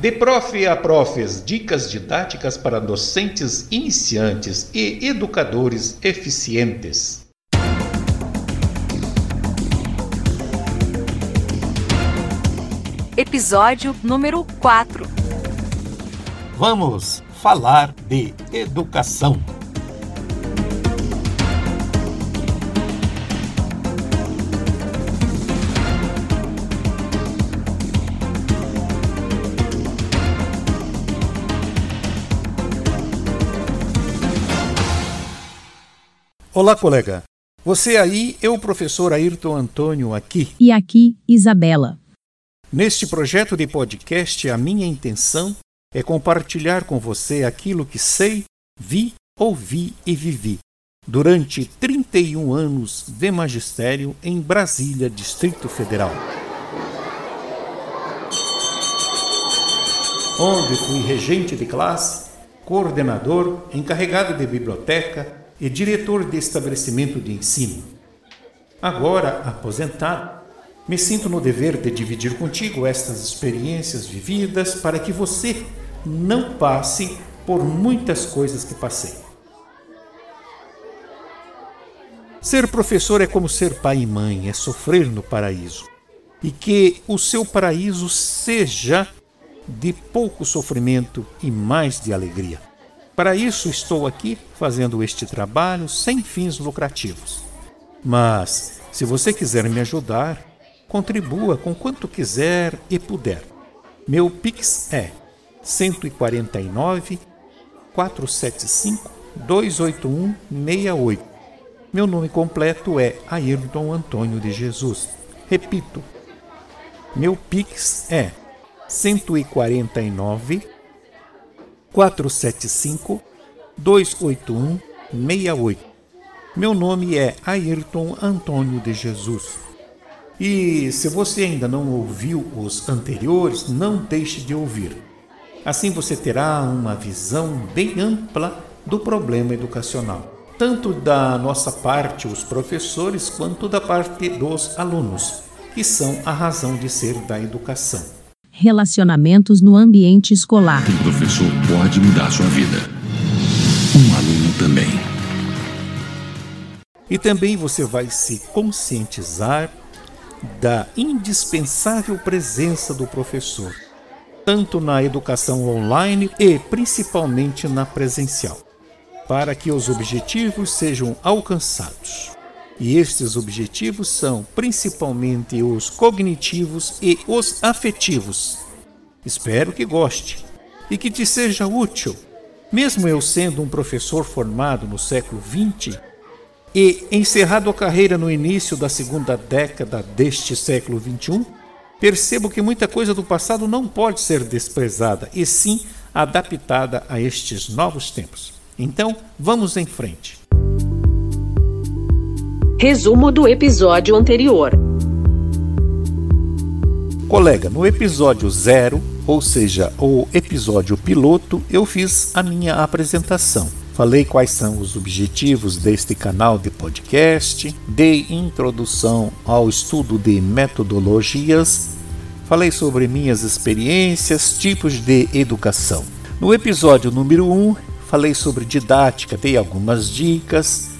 De prof a profes, dicas didáticas para docentes iniciantes e educadores eficientes. Episódio número 4. Vamos falar de educação. Olá, colega. Você aí, eu, o professor Ayrton Antônio, aqui. E aqui, Isabela. Neste projeto de podcast, a minha intenção é compartilhar com você aquilo que sei, vi, ouvi e vivi durante 31 anos de magistério em Brasília, Distrito Federal. Onde fui regente de classe, coordenador, encarregado de biblioteca, e diretor de estabelecimento de ensino. Agora, aposentado, me sinto no dever de dividir contigo estas experiências vividas para que você não passe por muitas coisas que passei. Ser professor é como ser pai e mãe, é sofrer no paraíso. E que o seu paraíso seja de pouco sofrimento e mais de alegria. Para isso estou aqui fazendo este trabalho sem fins lucrativos. Mas, se você quiser me ajudar, contribua com quanto quiser e puder. Meu Pix é 149 475 281 68. Meu nome completo é Ayrton Antônio de Jesus. Repito, meu Pix é 149 475 281 68. Meu nome é Ayrton Antônio de Jesus. E se você ainda não ouviu os anteriores, não deixe de ouvir. Assim você terá uma visão bem ampla do problema educacional, tanto da nossa parte, os professores, quanto da parte dos alunos, que são a razão de ser da educação. Relacionamentos no ambiente escolar. Um professor pode mudar sua vida. Um aluno também. E também você vai se conscientizar da indispensável presença do professor, tanto na educação online e principalmente na presencial, para que os objetivos sejam alcançados. E estes objetivos são principalmente os cognitivos e os afetivos. Espero que goste e que te seja útil. Mesmo eu sendo um professor formado no século XX e encerrado a carreira no início da segunda década deste século XXI, percebo que muita coisa do passado não pode ser desprezada e sim adaptada a estes novos tempos. Então, vamos em frente. Resumo do episódio anterior. Colega, no episódio zero, ou seja, o episódio piloto, eu fiz a minha apresentação. Falei quais são os objetivos deste canal de podcast, dei introdução ao estudo de metodologias, falei sobre minhas experiências, tipos de educação. No episódio número 1, um, falei sobre didática, dei algumas dicas,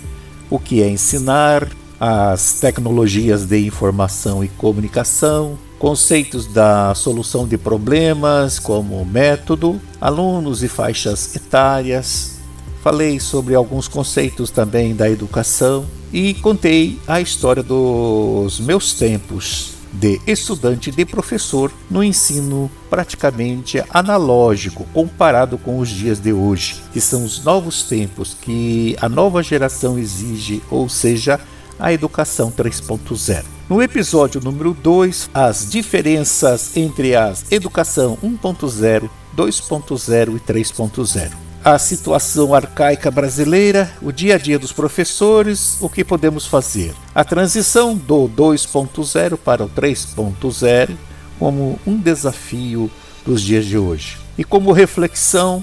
o que é ensinar, as tecnologias de informação e comunicação, conceitos da solução de problemas como método, alunos e faixas etárias. Falei sobre alguns conceitos também da educação e contei a história dos meus tempos de estudante de professor no ensino praticamente analógico comparado com os dias de hoje, que são os novos tempos que a nova geração exige, ou seja, a educação 3.0. No episódio número 2, as diferenças entre a educação 1.0, 2.0 e 3.0 a situação arcaica brasileira, o dia a dia dos professores, o que podemos fazer. A transição do 2.0 para o 3.0 como um desafio dos dias de hoje. E como reflexão,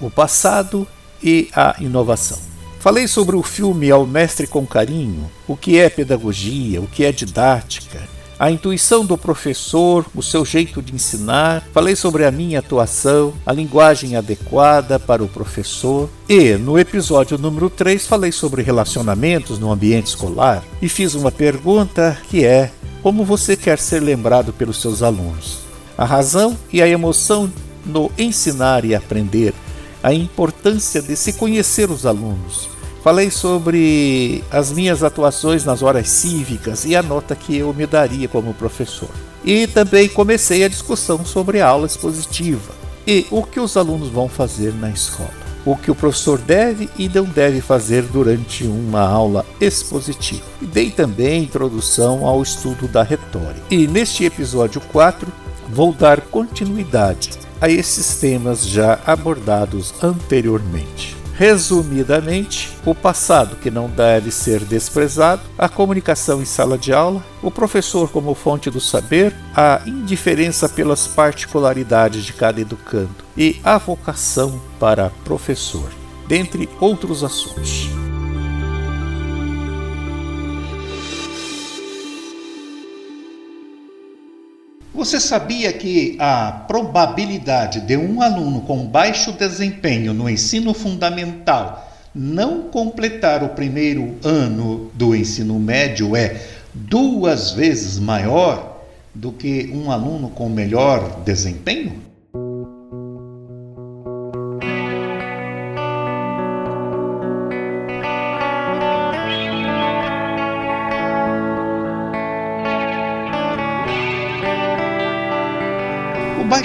o passado e a inovação. Falei sobre o filme Ao Mestre com Carinho, o que é pedagogia, o que é didática, a intuição do professor, o seu jeito de ensinar, falei sobre a minha atuação, a linguagem adequada para o professor. E, no episódio número 3, falei sobre relacionamentos no ambiente escolar. E fiz uma pergunta que é: como você quer ser lembrado pelos seus alunos? A razão e a emoção no ensinar e aprender, a importância de se conhecer os alunos, Falei sobre as minhas atuações nas horas cívicas e a nota que eu me daria como professor. E também comecei a discussão sobre a aula expositiva e o que os alunos vão fazer na escola. O que o professor deve e não deve fazer durante uma aula expositiva. E dei também introdução ao estudo da retórica. E neste episódio 4 vou dar continuidade a esses temas já abordados anteriormente. Resumidamente, o passado que não deve ser desprezado, a comunicação em sala de aula, o professor como fonte do saber, a indiferença pelas particularidades de cada educando e a vocação para professor, dentre outros assuntos. Você sabia que a probabilidade de um aluno com baixo desempenho no ensino fundamental não completar o primeiro ano do ensino médio é duas vezes maior do que um aluno com melhor desempenho?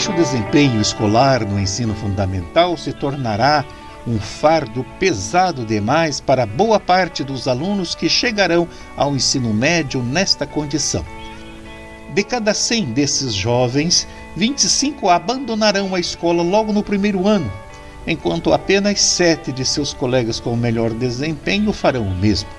Baixo desempenho escolar no ensino fundamental se tornará um fardo pesado demais para boa parte dos alunos que chegarão ao ensino médio nesta condição. De cada 100 desses jovens, 25 abandonarão a escola logo no primeiro ano, enquanto apenas 7 de seus colegas com melhor desempenho farão o mesmo.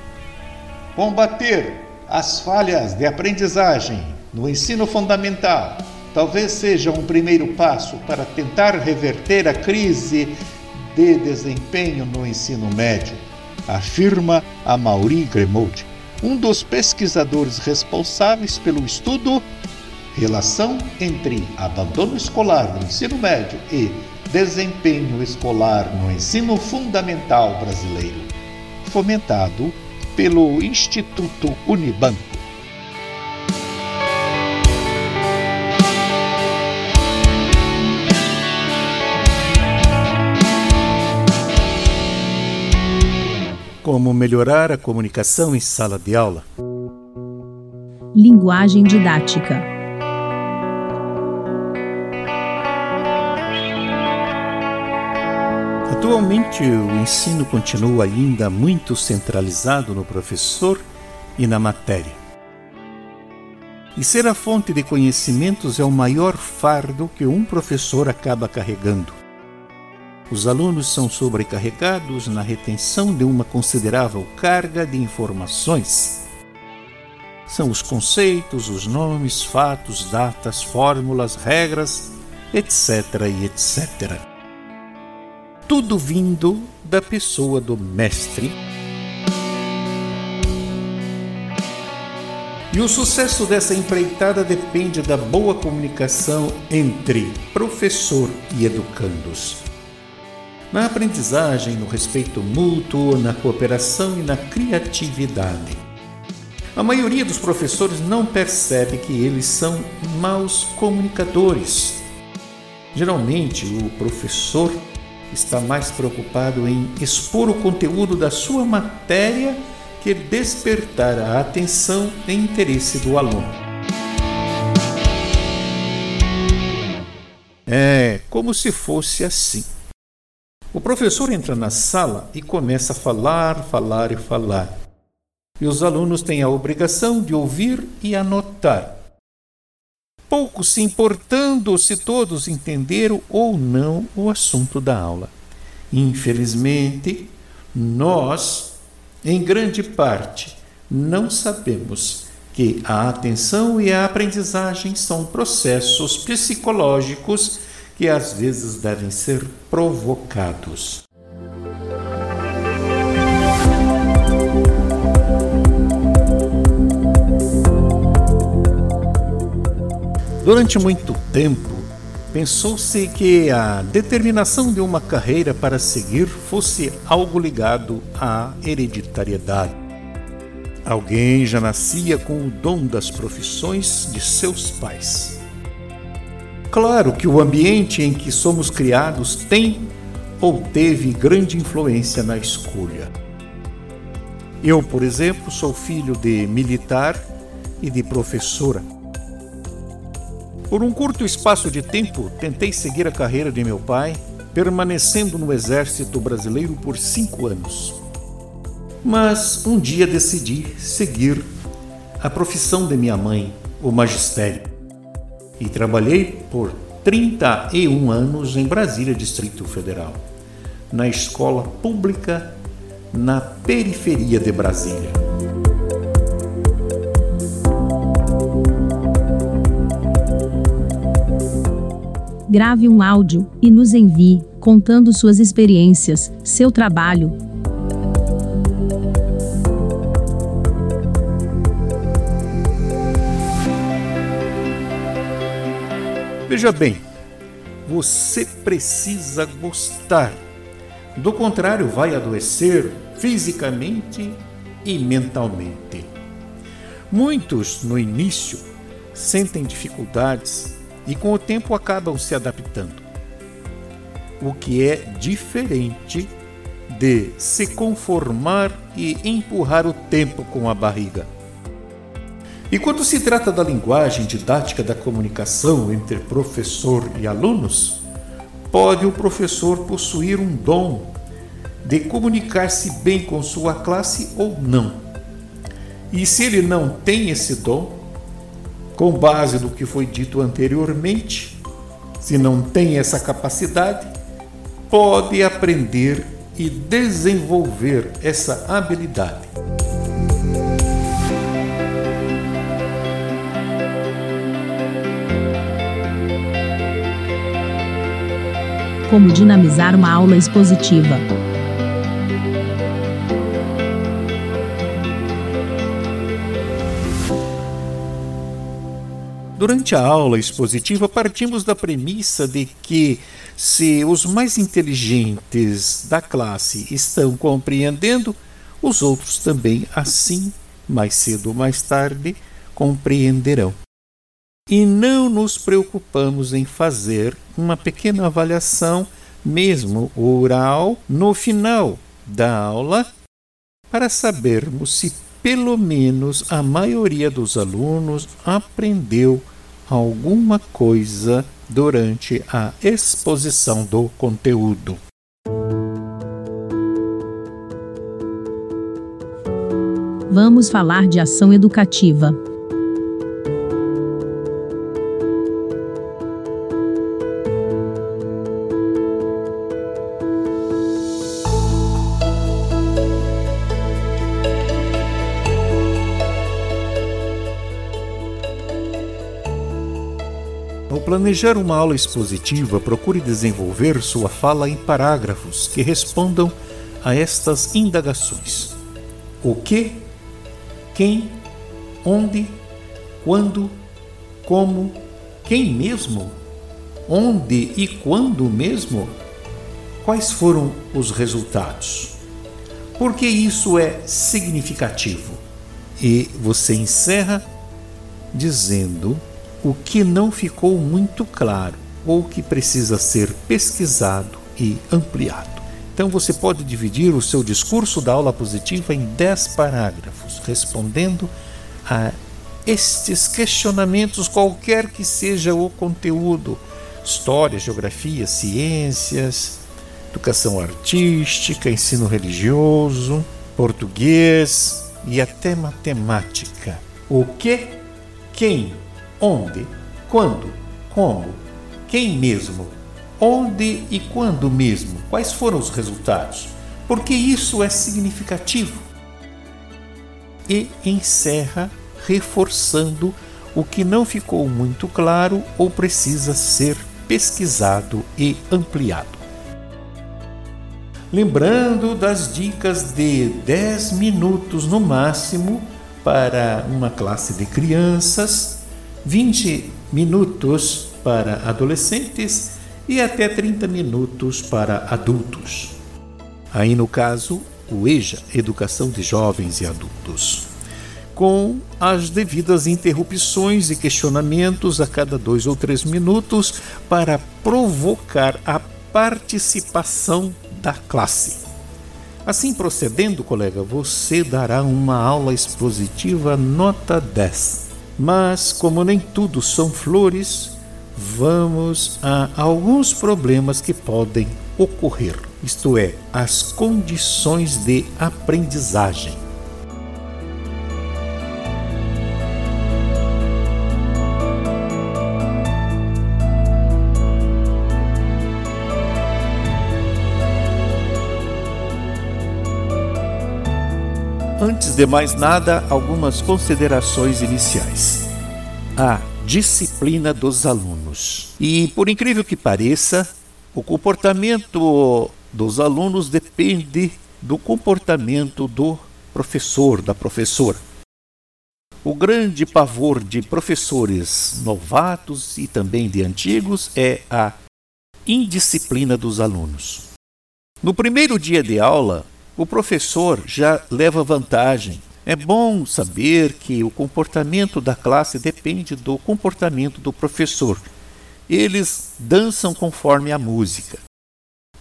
Combater as falhas de aprendizagem no ensino fundamental talvez seja um primeiro passo para tentar reverter a crise de desempenho no ensino médio, afirma a Mauri Gremaud, um dos pesquisadores responsáveis pelo estudo Relação entre abandono escolar no ensino médio e desempenho escolar no ensino fundamental brasileiro, fomentado pelo Instituto Unibanco. Como melhorar a comunicação em sala de aula? Linguagem didática. Atualmente, o ensino continua ainda muito centralizado no professor e na matéria. E ser a fonte de conhecimentos é o maior fardo que um professor acaba carregando. Os alunos são sobrecarregados na retenção de uma considerável carga de informações. São os conceitos, os nomes, fatos, datas, fórmulas, regras, etc. e etc. Tudo vindo da pessoa do mestre. E o sucesso dessa empreitada depende da boa comunicação entre professor e educandos na aprendizagem, no respeito mútuo, na cooperação e na criatividade. A maioria dos professores não percebe que eles são maus comunicadores. Geralmente, o professor está mais preocupado em expor o conteúdo da sua matéria que despertar a atenção e interesse do aluno. É como se fosse assim. O professor entra na sala e começa a falar, falar e falar. E os alunos têm a obrigação de ouvir e anotar. Pouco se importando se todos entenderam ou não o assunto da aula. Infelizmente, nós, em grande parte, não sabemos que a atenção e a aprendizagem são processos psicológicos que às vezes devem ser provocados. Durante muito tempo, pensou-se que a determinação de uma carreira para seguir fosse algo ligado à hereditariedade. Alguém já nascia com o dom das profissões de seus pais. Claro que o ambiente em que somos criados tem ou teve grande influência na escolha. Eu, por exemplo, sou filho de militar e de professora. Por um curto espaço de tempo, tentei seguir a carreira de meu pai, permanecendo no Exército Brasileiro por cinco anos. Mas um dia decidi seguir a profissão de minha mãe, o magistério. E trabalhei por 31 anos em Brasília, Distrito Federal, na escola pública na periferia de Brasília. Grave um áudio e nos envie, contando suas experiências, seu trabalho. Veja bem, você precisa gostar. Do contrário, vai adoecer fisicamente e mentalmente. Muitos, no início, sentem dificuldades e com o tempo acabam se adaptando. O que é diferente de se conformar e empurrar o tempo com a barriga. E quando se trata da linguagem didática da comunicação entre professor e alunos, pode o professor possuir um dom de comunicar-se bem com sua classe ou não. E se ele não tem esse dom, com base no que foi dito anteriormente, se não tem essa capacidade, pode aprender e desenvolver essa habilidade. Como dinamizar uma aula expositiva. Durante a aula expositiva, partimos da premissa de que, se os mais inteligentes da classe estão compreendendo, os outros também, assim, mais cedo ou mais tarde, compreenderão. E não nos preocupamos em fazer uma pequena avaliação, mesmo oral, no final da aula, para sabermos se pelo menos a maioria dos alunos aprendeu alguma coisa durante a exposição do conteúdo. Vamos falar de ação educativa. Planejar uma aula expositiva, procure desenvolver sua fala em parágrafos que respondam a estas indagações: o que, quem, onde, quando, como, quem mesmo, onde e quando mesmo, quais foram os resultados. Porque isso é significativo. E você encerra dizendo o que não ficou muito claro ou que precisa ser pesquisado e ampliado. Então você pode dividir o seu discurso da aula positiva em 10 parágrafos, respondendo a estes questionamentos, qualquer que seja o conteúdo: história, geografia, ciências, educação artística, ensino religioso, português e até matemática. O que, quem, onde, quando, como, quem mesmo, onde e quando mesmo, quais foram os resultados, porque isso é significativo. E encerra reforçando o que não ficou muito claro ou precisa ser pesquisado e ampliado. Lembrando das dicas de 10 minutos no máximo para uma classe de crianças 20 minutos para adolescentes e até 30 minutos para adultos. Aí, no caso, o EJA, Educação de Jovens e Adultos, com as devidas interrupções e questionamentos a cada dois ou três minutos para provocar a participação da classe. Assim procedendo, colega, você dará uma aula expositiva nota 10. Mas, como nem tudo são flores, vamos a alguns problemas que podem ocorrer, isto é, as condições de aprendizagem. Antes de mais nada, algumas considerações iniciais. A disciplina dos alunos. E por incrível que pareça, o comportamento dos alunos depende do comportamento do professor, da professora. O grande pavor de professores novatos e também de antigos é a indisciplina dos alunos. No primeiro dia de aula, o professor já leva vantagem. É bom saber que o comportamento da classe depende do comportamento do professor. Eles dançam conforme a música.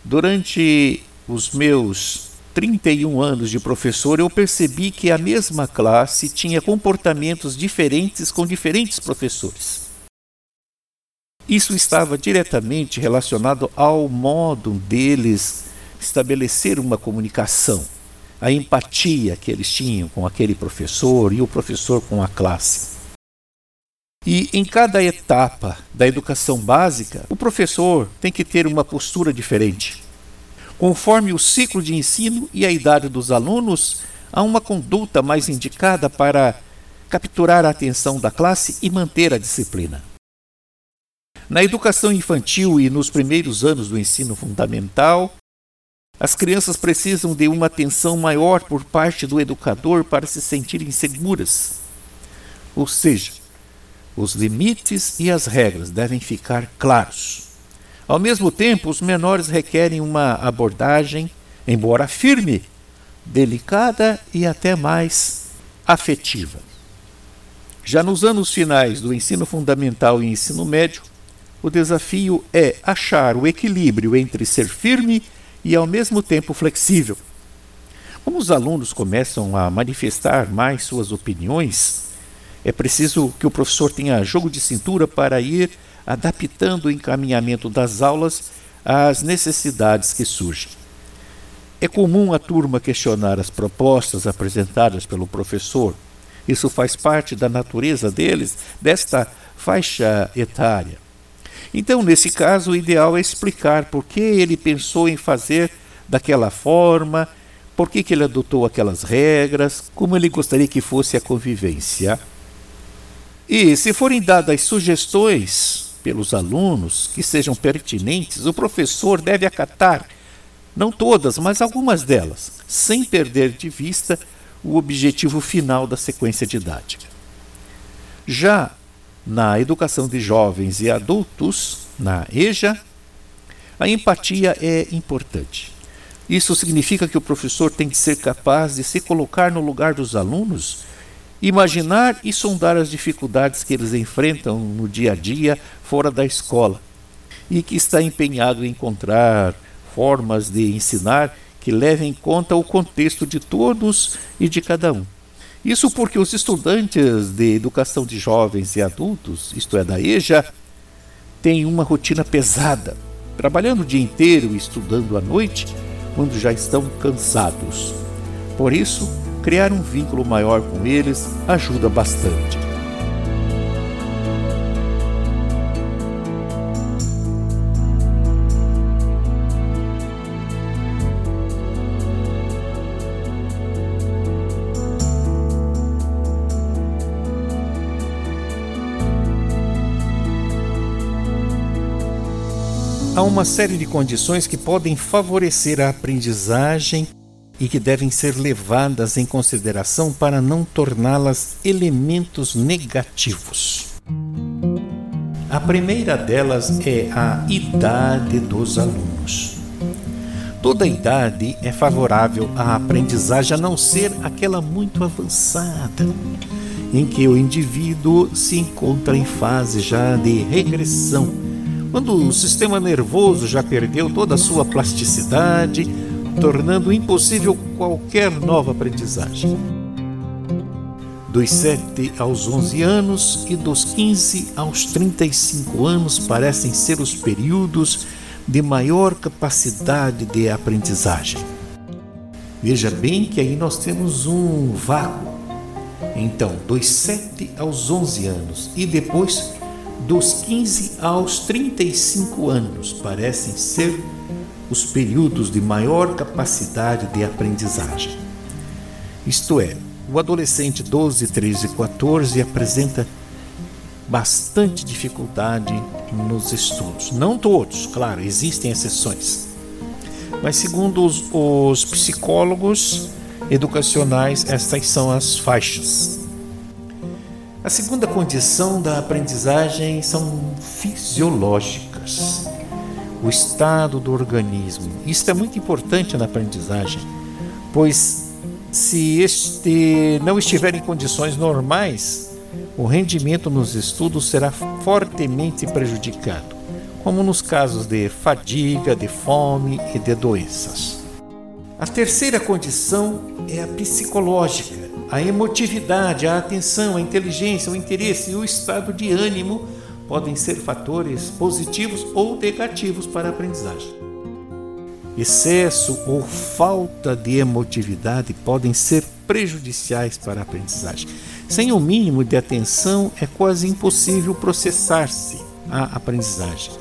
Durante os meus 31 anos de professor, eu percebi que a mesma classe tinha comportamentos diferentes com diferentes professores. Isso estava diretamente relacionado ao modo deles estabelecer uma comunicação, a empatia que eles tinham com aquele professor e o professor com a classe. E em cada etapa da educação básica, o professor tem que ter uma postura diferente. Conforme o ciclo de ensino e a idade dos alunos, há uma conduta mais indicada para capturar a atenção da classe e manter a disciplina. Na educação infantil e nos primeiros anos do ensino fundamental, as crianças precisam de uma atenção maior por parte do educador para se sentirem seguras. Ou seja, os limites e as regras devem ficar claros. Ao mesmo tempo, os menores requerem uma abordagem, embora firme, delicada e até mais afetiva. Já nos anos finais do ensino fundamental e ensino médio, o desafio é achar o equilíbrio entre ser firme e e ao mesmo tempo flexível. Como os alunos começam a manifestar mais suas opiniões, é preciso que o professor tenha jogo de cintura para ir adaptando o encaminhamento das aulas às necessidades que surgem. É comum a turma questionar as propostas apresentadas pelo professor. Isso faz parte da natureza deles, desta faixa etária. Então, nesse caso, o ideal é explicar por que ele pensou em fazer daquela forma, por que, que ele adotou aquelas regras, como ele gostaria que fosse a convivência. E, se forem dadas sugestões pelos alunos que sejam pertinentes, o professor deve acatar, não todas, mas algumas delas, sem perder de vista o objetivo final da sequência didática. Já na educação de jovens e adultos, na EJA, a empatia é importante. Isso significa que o professor tem que ser capaz de se colocar no lugar dos alunos, imaginar e sondar as dificuldades que eles enfrentam no dia a dia fora da escola e que está empenhado em encontrar formas de ensinar que levem em conta o contexto de todos e de cada um. Isso porque os estudantes de educação de jovens e adultos, isto é, da EJA, têm uma rotina pesada, trabalhando o dia inteiro e estudando à noite, quando já estão cansados. Por isso, criar um vínculo maior com eles ajuda bastante. Há uma série de condições que podem favorecer a aprendizagem e que devem ser levadas em consideração para não torná-las elementos negativos. A primeira delas é a idade dos alunos. Toda idade é favorável à aprendizagem, a não ser aquela muito avançada, em que o indivíduo se encontra em fase já de regressão, quando o sistema nervoso já perdeu toda a sua plasticidade, tornando impossível qualquer nova aprendizagem dos 7 aos 11 anos e dos 15 aos 35 anos parecem ser os períodos de maior capacidade de aprendizagem. Veja bem que aí nós temos um vácuo. Então, dos 7 aos 11 anos e depois dos 15 aos 35 anos parecem ser os períodos de maior capacidade de aprendizagem. Isto é, o adolescente 12, 13 e 14 apresenta bastante dificuldade nos estudos. Não todos, claro, existem exceções. Mas, segundo os, os psicólogos educacionais, estas são as faixas. A segunda condição da aprendizagem são fisiológicas. O estado do organismo. Isso é muito importante na aprendizagem, pois se este não estiver em condições normais, o rendimento nos estudos será fortemente prejudicado, como nos casos de fadiga, de fome e de doenças. A terceira condição é a psicológica. A emotividade, a atenção, a inteligência, o interesse e o estado de ânimo podem ser fatores positivos ou negativos para a aprendizagem. Excesso ou falta de emotividade podem ser prejudiciais para a aprendizagem. Sem o mínimo de atenção, é quase impossível processar-se a aprendizagem.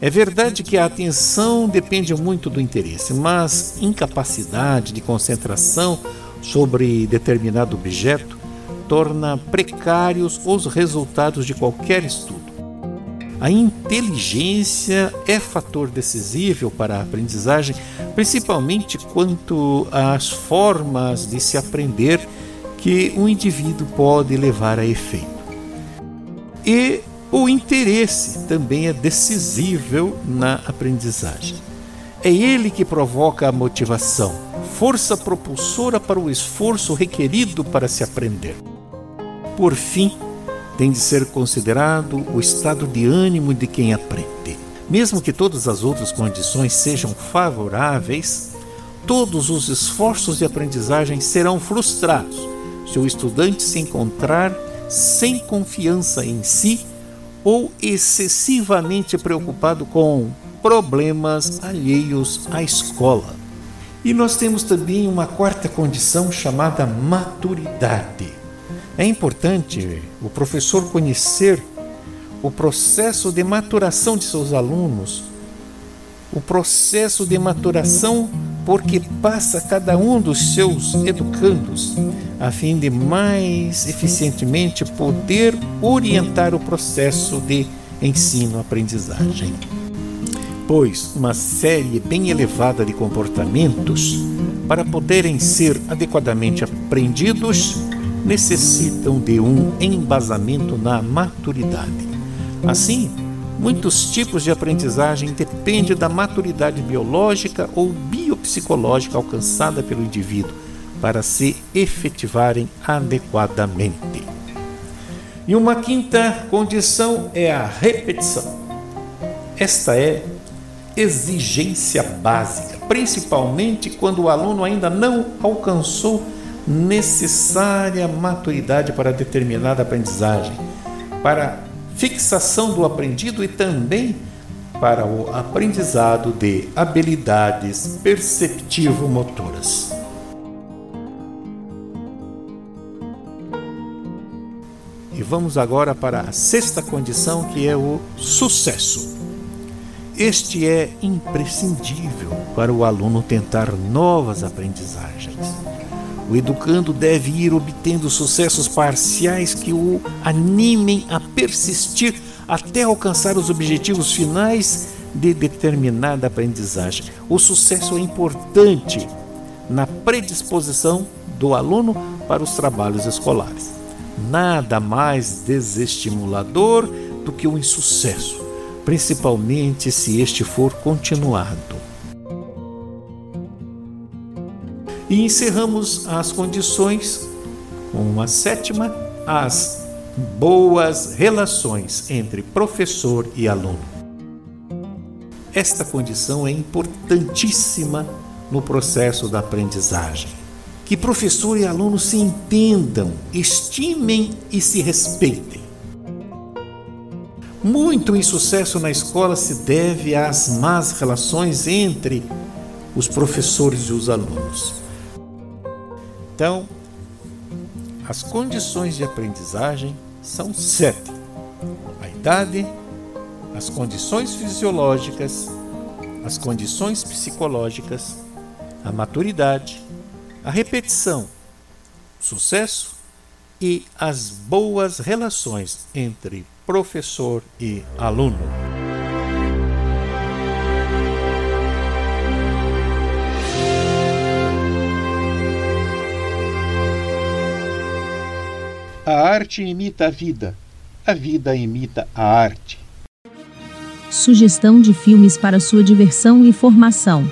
É verdade que a atenção depende muito do interesse, mas incapacidade de concentração sobre determinado objeto torna precários os resultados de qualquer estudo. A inteligência é fator decisivo para a aprendizagem, principalmente quanto às formas de se aprender que um indivíduo pode levar a efeito. E o interesse também é decisivo na aprendizagem. É ele que provoca a motivação, força propulsora para o esforço requerido para se aprender. Por fim, tem de ser considerado o estado de ânimo de quem aprende. Mesmo que todas as outras condições sejam favoráveis, todos os esforços de aprendizagem serão frustrados se o estudante se encontrar sem confiança em si ou excessivamente preocupado com problemas alheios à escola. E nós temos também uma quarta condição chamada maturidade. É importante o professor conhecer o processo de maturação de seus alunos, o processo de maturação porque passa cada um dos seus educandos, a fim de mais eficientemente poder orientar o processo de ensino-aprendizagem. Pois uma série bem elevada de comportamentos, para poderem ser adequadamente aprendidos, necessitam de um embasamento na maturidade. Assim, muitos tipos de aprendizagem dependem da maturidade biológica ou biopsicológica alcançada pelo indivíduo para se efetivarem adequadamente. E uma quinta condição é a repetição. Esta é exigência básica, principalmente quando o aluno ainda não alcançou necessária maturidade para determinada aprendizagem, para fixação do aprendido e também para o aprendizado de habilidades perceptivo-motoras. E vamos agora para a sexta condição, que é o sucesso. Este é imprescindível para o aluno tentar novas aprendizagens. O educando deve ir obtendo sucessos parciais que o animem a persistir até alcançar os objetivos finais de determinada aprendizagem. O sucesso é importante na predisposição do aluno para os trabalhos escolares. Nada mais desestimulador do que o insucesso, principalmente se este for continuado. E encerramos as condições com a sétima, as boas relações entre professor e aluno. Esta condição é importantíssima no processo da aprendizagem. Que professor e aluno se entendam, estimem e se respeitem. Muito insucesso na escola se deve às más relações entre os professores e os alunos. Então, as condições de aprendizagem são sete: a idade, as condições fisiológicas, as condições psicológicas, a maturidade, a repetição, sucesso e as boas relações entre professor e aluno. A arte imita a vida, a vida imita a arte. Sugestão de filmes para sua diversão e formação.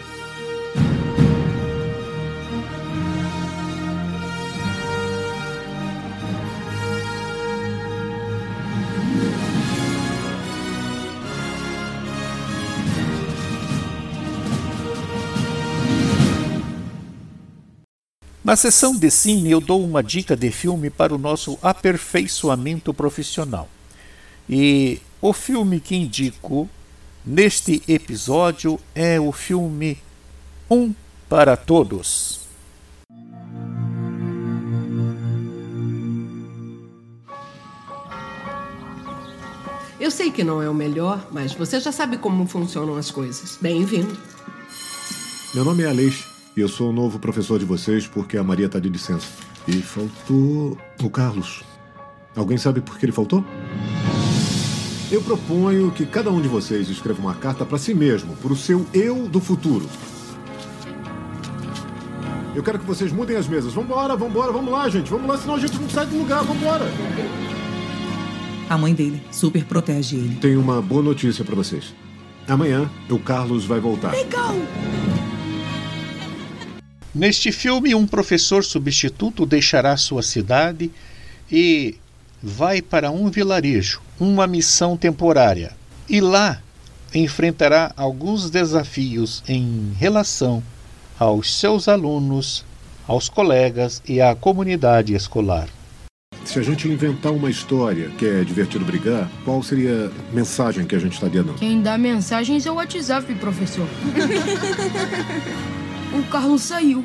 Na sessão de cine, eu dou uma dica de filme para o nosso aperfeiçoamento profissional. E o filme que indico neste episódio é o filme Um para Todos. Eu sei que não é o melhor, mas você já sabe como funcionam as coisas. Bem-vindo. Meu nome é Aleix e eu sou o novo professor de vocês porque a Maria está de licença. E faltou o Carlos. Alguém sabe por que ele faltou? Eu proponho que cada um de vocês escreva uma carta para si mesmo, para o seu eu do futuro. Eu quero que vocês mudem as mesas. Vambora, vambora, vamos lá, gente. Vamos lá, senão a gente não sai do lugar. Vambora. A mãe dele super protege ele. Tenho uma boa notícia para vocês. Amanhã, o Carlos vai voltar. Legal! Neste filme, um professor substituto deixará sua cidade e vai para um vilarejo, uma missão temporária. E lá enfrentará alguns desafios em relação aos seus alunos, aos colegas e à comunidade escolar. Se a gente inventar uma história que é divertido brigar, qual seria a mensagem que a gente estaria dando? Quem dá mensagens é o WhatsApp, professor. o Carlos saiu.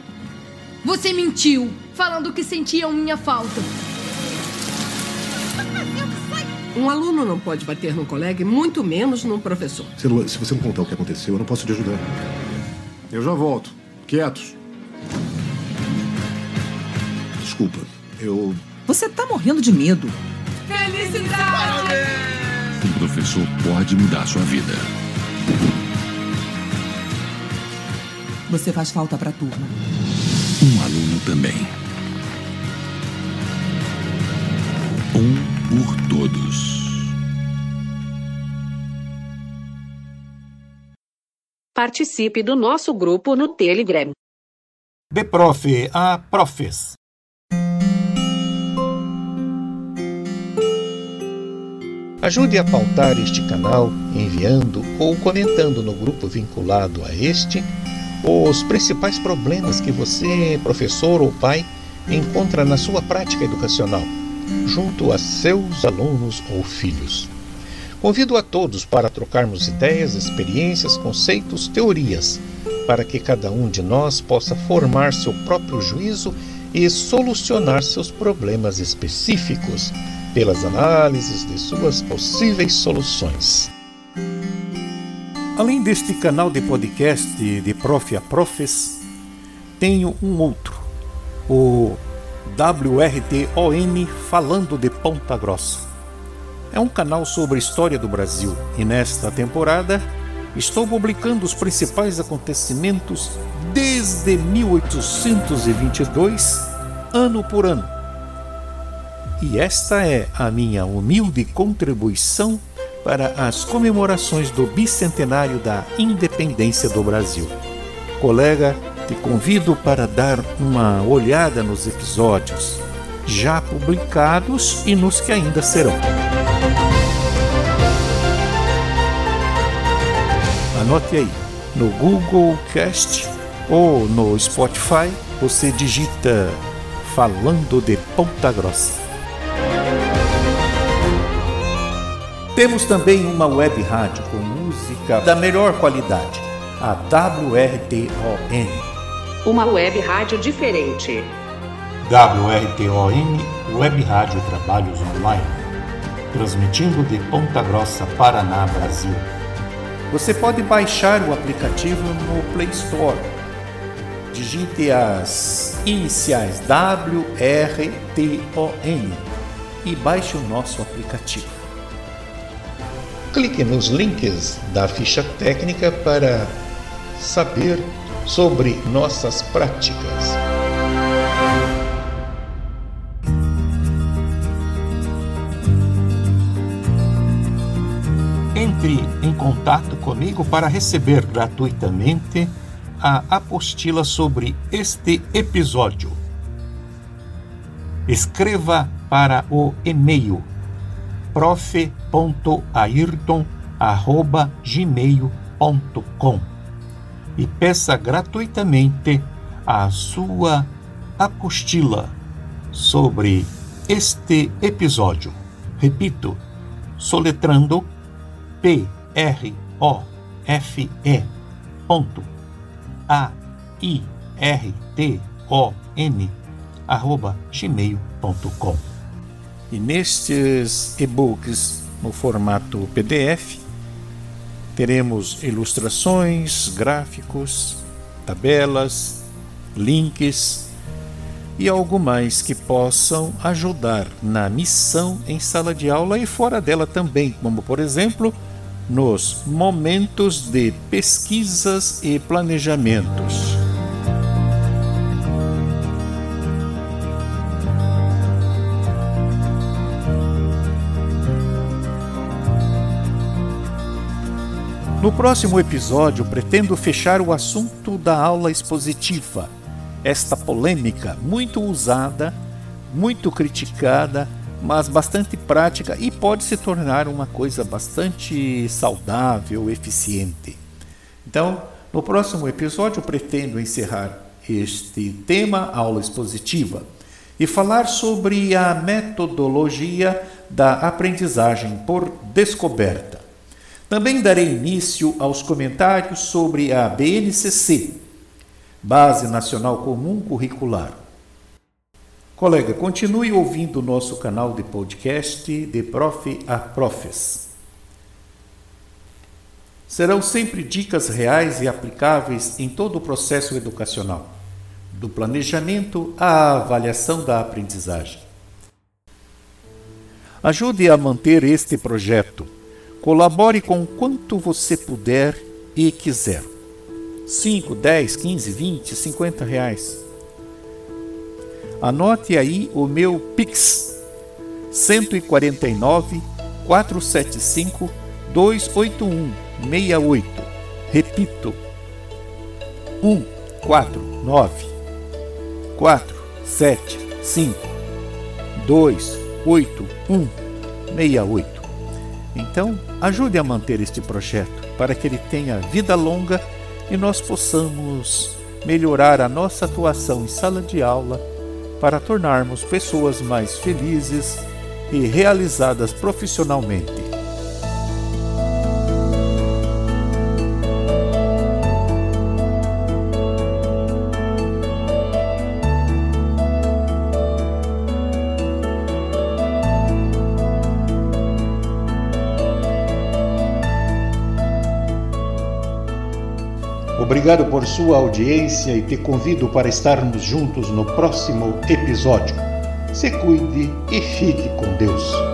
Você mentiu, falando que sentiam minha falta. Um aluno não pode bater no colega e muito menos num professor. Se você não contar o que aconteceu, eu não posso te ajudar. Eu já volto. Quietos. Desculpa, eu. Você tá morrendo de medo. Felicidade! Um professor pode mudar sua vida. Você faz falta pra turma. Um aluno também. Um por todos. Participe do nosso grupo no Telegram. De Prof a Profes. Ajude a pautar este canal enviando ou comentando no grupo vinculado a este os principais problemas que você, professor ou pai, encontra na sua prática educacional, junto a seus alunos ou filhos. Convido a todos para trocarmos ideias, experiências, conceitos, teorias, para que cada um de nós possa formar seu próprio juízo e solucionar seus problemas específicos pelas análises de suas possíveis soluções. Além deste canal de podcast de Prof a Profes, tenho um outro, o WRTON Falando de Ponta Grossa. É um canal sobre história do Brasil e nesta temporada estou publicando os principais acontecimentos desde 1822, ano por ano. E esta é a minha humilde contribuição para as comemorações do bicentenário da independência do Brasil. Colega, te convido para dar uma olhada nos episódios já publicados e nos que ainda serão. Anote aí, no Google Cast ou no Spotify, você digita Falando de Ponta Grossa. Temos também uma web rádio com música da melhor qualidade, a WRTON. Uma web rádio diferente. WRTON Web Rádio Trabalhos Online, transmitindo de Ponta Grossa, Paraná, Brasil. Você pode baixar o aplicativo no Play Store. Digite as iniciais WRTON e baixe o nosso aplicativo. Clique nos links da ficha técnica para saber sobre nossas práticas. Entre em contato comigo para receber gratuitamente a apostila sobre este episódio. Escreva para o e-mail prof.ayrton.gmail.com e peça gratuitamente a sua apostila sobre este episódio. Repito, soletrando P R O F E ponto A I R T O N arroba gmail.com e nestes e-books no formato PDF teremos ilustrações, gráficos, tabelas, links e algo mais que possam ajudar na missão em sala de aula e fora dela também, como por exemplo, nos momentos de pesquisas e planejamentos. No próximo episódio, pretendo fechar o assunto da aula expositiva, esta polêmica muito usada, muito criticada mas bastante prática e pode se tornar uma coisa bastante saudável, eficiente. Então, no próximo episódio, pretendo encerrar este tema, aula expositiva, e falar sobre a metodologia da aprendizagem por descoberta. Também darei início aos comentários sobre a BNCC, Base Nacional Comum Curricular Colega, continue ouvindo o nosso canal de podcast de Prof a Profes. Serão sempre dicas reais e aplicáveis em todo o processo educacional, do planejamento à avaliação da aprendizagem. Ajude a manter este projeto. Colabore com quanto você puder e quiser. 5, 10, 15, 20, 50 reais Anote aí o meu Pix 149 475 281 68. Repito. 149 475 281 68. Então, ajude a manter este projeto para que ele tenha vida longa e nós possamos melhorar a nossa atuação em sala de aula para tornarmos pessoas mais felizes e realizadas profissionalmente. Obrigado por sua audiência e te convido para estarmos juntos no próximo episódio. Se cuide e fique com Deus.